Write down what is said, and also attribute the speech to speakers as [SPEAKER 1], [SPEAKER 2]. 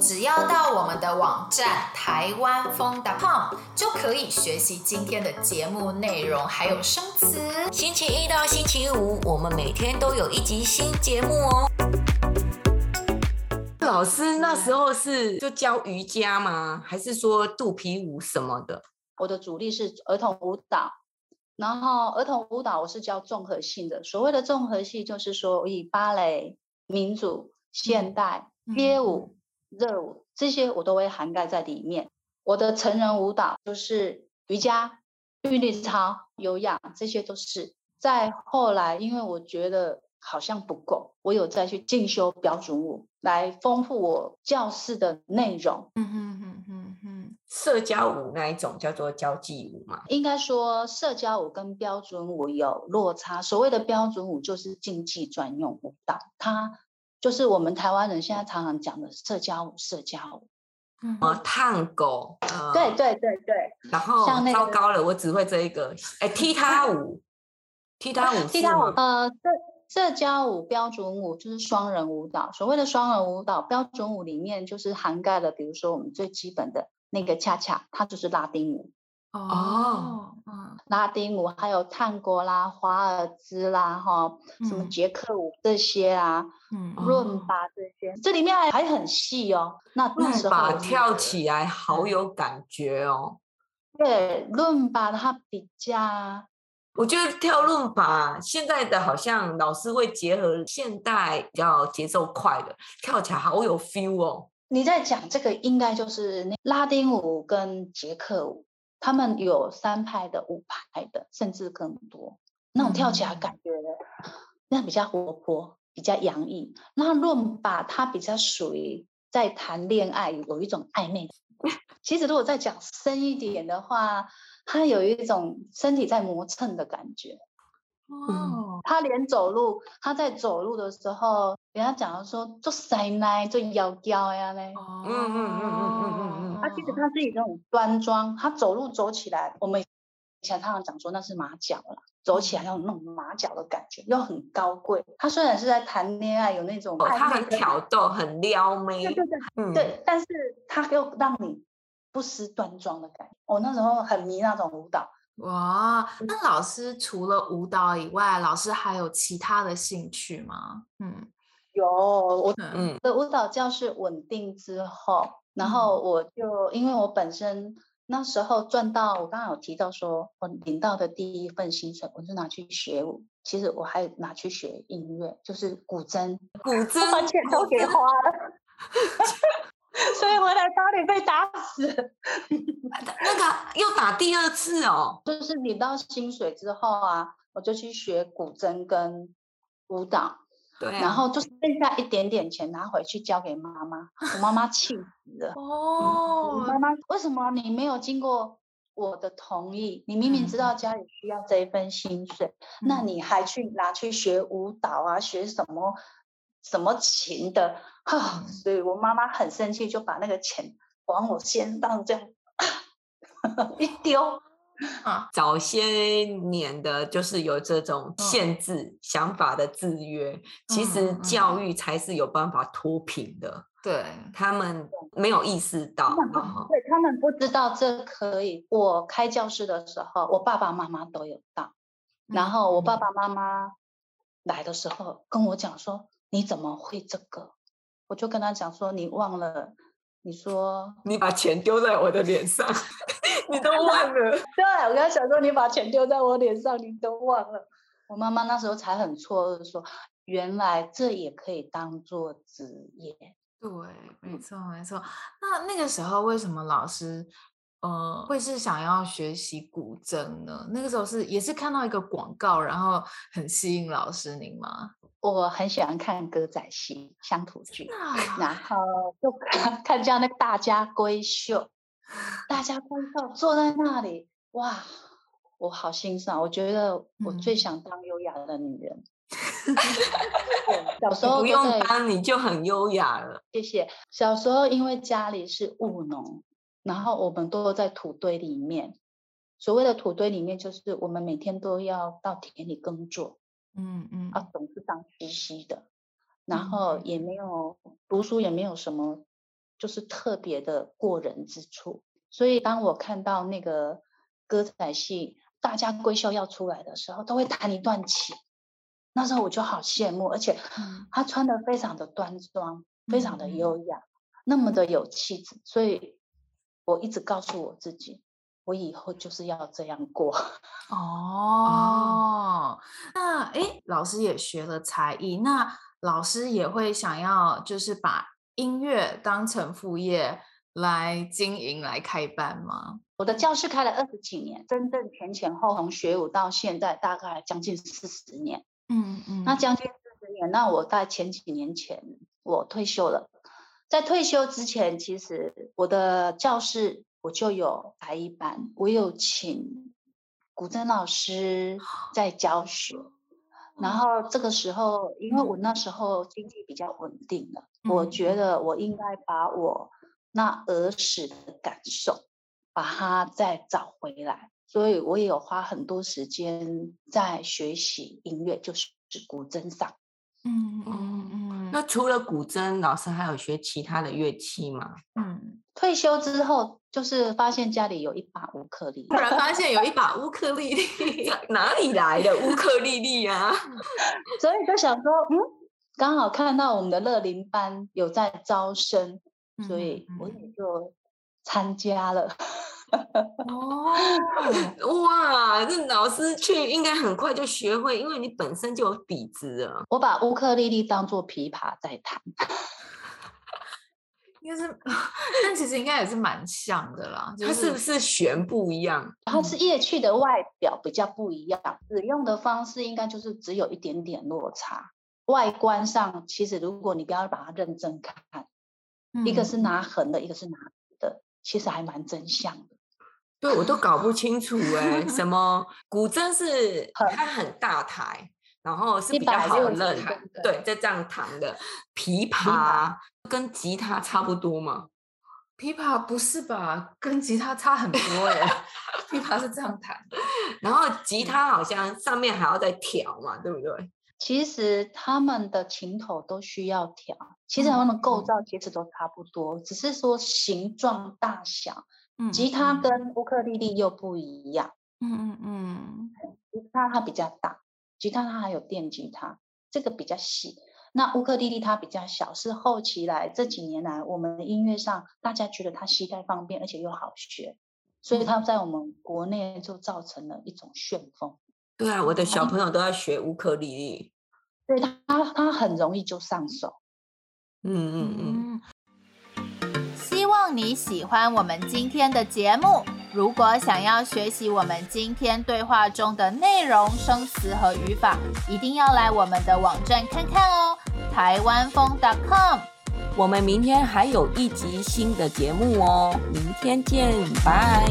[SPEAKER 1] 只要到我们的网站台湾风 .com 就可以学习今天的节目内容，还有生词。
[SPEAKER 2] 星期一到星期五，我们每天都有一集新节目哦。老师那时候是就教瑜伽吗？还是说肚皮舞什么的？
[SPEAKER 3] 我的主力是儿童舞蹈，然后儿童舞蹈我是教综合性的。所谓的综合性，就是说以芭蕾、民族、现代、街舞。热舞这些我都会涵盖在里面。我的成人舞蹈就是瑜伽、韵律操、有氧，这些都是。再后来，因为我觉得好像不够，我有再去进修标准舞，来丰富我教室的内容。
[SPEAKER 2] 嗯哼哼哼哼。社交舞那一种叫做交际舞嘛？
[SPEAKER 3] 应该说社交舞跟标准舞有落差。所谓的标准舞就是竞技专用舞蹈，它。就是我们台湾人现在常常讲的社交舞，社交舞，
[SPEAKER 2] 嗯，探戈，呃，
[SPEAKER 3] 对对对对，
[SPEAKER 2] 然后糟糕了，我只会这一个，哎，踢踏舞，踢踏舞，
[SPEAKER 3] 踢踏舞，呃，社社交舞、标准舞就是双人舞蹈。所谓的双人舞蹈，标准舞里面就是涵盖了，比如说我们最基本的那个恰恰，它就是拉丁舞。
[SPEAKER 2] 哦，
[SPEAKER 3] 嗯，拉丁舞还有探戈啦、华尔兹啦、哈，什么捷克舞这些啊，嗯，伦巴这些，这里面还还很细哦。那
[SPEAKER 2] 伦巴跳起来好有感觉哦。
[SPEAKER 3] 对，伦巴它比较，
[SPEAKER 2] 我觉得跳伦巴现在的好像老师会结合现代比较节奏快的，跳起来好有 feel 哦。
[SPEAKER 3] 你在讲这个，应该就是那拉丁舞跟捷克舞。他们有三拍的、五拍的，甚至更多。那种跳起来感觉，那比较活泼，比较洋溢。那伦巴它比较属于在谈恋爱，有一种暧昧。其实如果再讲深一点的话，它有一种身体在磨蹭的感觉。哦，他连走路，他在走路的时候，人家讲的说做塞奶、做摇摇呀嘞。哦，嗯嗯嗯嗯嗯嗯嗯。他其实他自己那种端庄，他走路走起来，我们以前常常讲说那是马脚了，走起来要那种马脚的感觉，又很高贵。他虽然是在谈恋爱，有那种
[SPEAKER 2] 他很挑逗，很撩妹。
[SPEAKER 3] 对对对，嗯，对，但是他又让你不失端庄的感觉。我那时候很迷那种舞蹈。
[SPEAKER 1] 哇，那老师除了舞蹈以外，老师还有其他的兴趣吗？嗯，
[SPEAKER 3] 有，我嗯的舞蹈教室稳定之后，然后我就因为我本身那时候赚到，我刚刚有提到说我领到的第一份薪水，我就拿去学舞。其实我还拿去学音乐，就是古筝，
[SPEAKER 2] 古筝
[SPEAKER 3] 把钱都给花了。所以回来差点被打死。
[SPEAKER 2] 那个又打第二次哦，
[SPEAKER 3] 就是领到薪水之后啊，我就去学古筝跟舞蹈，
[SPEAKER 2] 对、啊，
[SPEAKER 3] 然后就剩下一点点钱拿回去交给妈妈，我妈妈气死了。哦，妈妈，为什么你没有经过我的同意？你明明知道家里需要这一份薪水，嗯、那你还去拿去学舞蹈啊，学什么？什么琴的哈，所以我妈妈很生气，就把那个钱往我肩上这样 一丢
[SPEAKER 2] 啊。早些年的就是有这种限制、嗯、想法的制约，其实教育才是有办法脱贫的。对，他们没有意识到，
[SPEAKER 3] 对，他们不知道这可以。我开教室的时候，我爸爸妈妈都有到，然后我爸爸妈妈来的时候跟我讲说。你怎么会这个？我就跟他讲说，你忘了，你说
[SPEAKER 2] 你把钱丢在我的脸上，你都忘了。
[SPEAKER 3] 对，我跟他讲说，你把钱丢在我脸上，你都忘了。我妈妈那时候才很错愕，说原来这也可以当做职业。
[SPEAKER 1] 对，没错没错。那那个时候为什么老师？呃，会是想要学习古筝呢？那个时候是也是看到一个广告，然后很吸引老师您吗？
[SPEAKER 3] 我很喜欢看歌仔戏、乡土剧，啊、然 后就看 看这样那个大家闺秀，大家闺秀坐在那里，哇，我好欣赏，我觉得我最想当优雅的女人。嗯、小时候
[SPEAKER 2] 不用当你就很优雅了。
[SPEAKER 3] 谢谢。小时候因为家里是务农。然后我们都在土堆里面，所谓的土堆里面，就是我们每天都要到田里耕作，嗯嗯，啊，总是脏兮兮的，然后也没有读书，也没有什么就是特别的过人之处。所以当我看到那个歌仔戏大家闺秀要出来的时候，都会弹一段起，那时候我就好羡慕，而且她穿得非常的端庄，非常的优雅，那么的有气质。所以我一直告诉我自己。我以后就是要这样过
[SPEAKER 1] 哦。那哎，老师也学了才艺，那老师也会想要就是把音乐当成副业来经营、来开班吗？
[SPEAKER 3] 我的教室开了二十几年，真正前前后从学舞到现在大概将近四十年。嗯嗯，那将近四十年，那我在前几年前我退休了，在退休之前，其实我的教室。我就有才艺班，我有请古筝老师在教学，然后这个时候，因为我那时候经济比较稳定了，我觉得我应该把我那儿时的感受把它再找回来，所以我也有花很多时间在学习音乐，就是古筝上。
[SPEAKER 2] 嗯嗯嗯。那除了古筝，老师还有学其他的乐器吗？
[SPEAKER 3] 嗯。退休之后，就是发现家里有一把乌克丽丽，
[SPEAKER 1] 突然发现有一把乌克丽丽，
[SPEAKER 2] 哪里来的乌克丽丽啊？
[SPEAKER 3] 所以就想说，嗯，刚好看到我们的乐龄班有在招生，所以我也就参加了。
[SPEAKER 2] 哦，哇，这老师去应该很快就学会，因为你本身就有底子啊。
[SPEAKER 3] 我把乌克丽丽当做琵琶在弹。
[SPEAKER 1] 应该是，但其实应该也是蛮像的啦。
[SPEAKER 2] 就是、它是不是弦不一样？
[SPEAKER 3] 它是乐器的外表比较不一样，使用的方式应该就是只有一点点落差。外观上，其实如果你不要把它认真看，嗯、一个是拿横的，一个是拿直的，其实还蛮真像的。
[SPEAKER 2] 对，我都搞不清楚哎、欸，什么古筝是它很大台。然后是比较好认的，对，在这样弹的琵琶跟吉他差不多吗？
[SPEAKER 1] 琵琶不是吧？跟吉他差很多耶。琵琶是这样弹，
[SPEAKER 2] 然后吉他好像上面还要再调嘛，对不对？
[SPEAKER 3] 其实他们的琴头都需要调，其实他们的构造其实都差不多，嗯、只是说形状大小。嗯，吉他跟乌克丽丽又不一样。嗯嗯嗯，吉他它比较大。吉他它还有电吉他，这个比较细。那乌克丽丽它比较小，是后期来这几年来，我们的音乐上大家觉得它携带方便，而且又好学，所以它在我们国内就造成了一种旋风。
[SPEAKER 2] 对啊，我的小朋友都在学乌克丽丽，
[SPEAKER 3] 对它它很容易就上手。
[SPEAKER 2] 嗯嗯嗯。
[SPEAKER 4] 望你喜欢我们今天的节目。如果想要学习我们今天对话中的内容、生词和语法，一定要来我们的网站看看哦，台湾风 .com。
[SPEAKER 2] 我们明天还有一集新的节目哦，明天见，拜。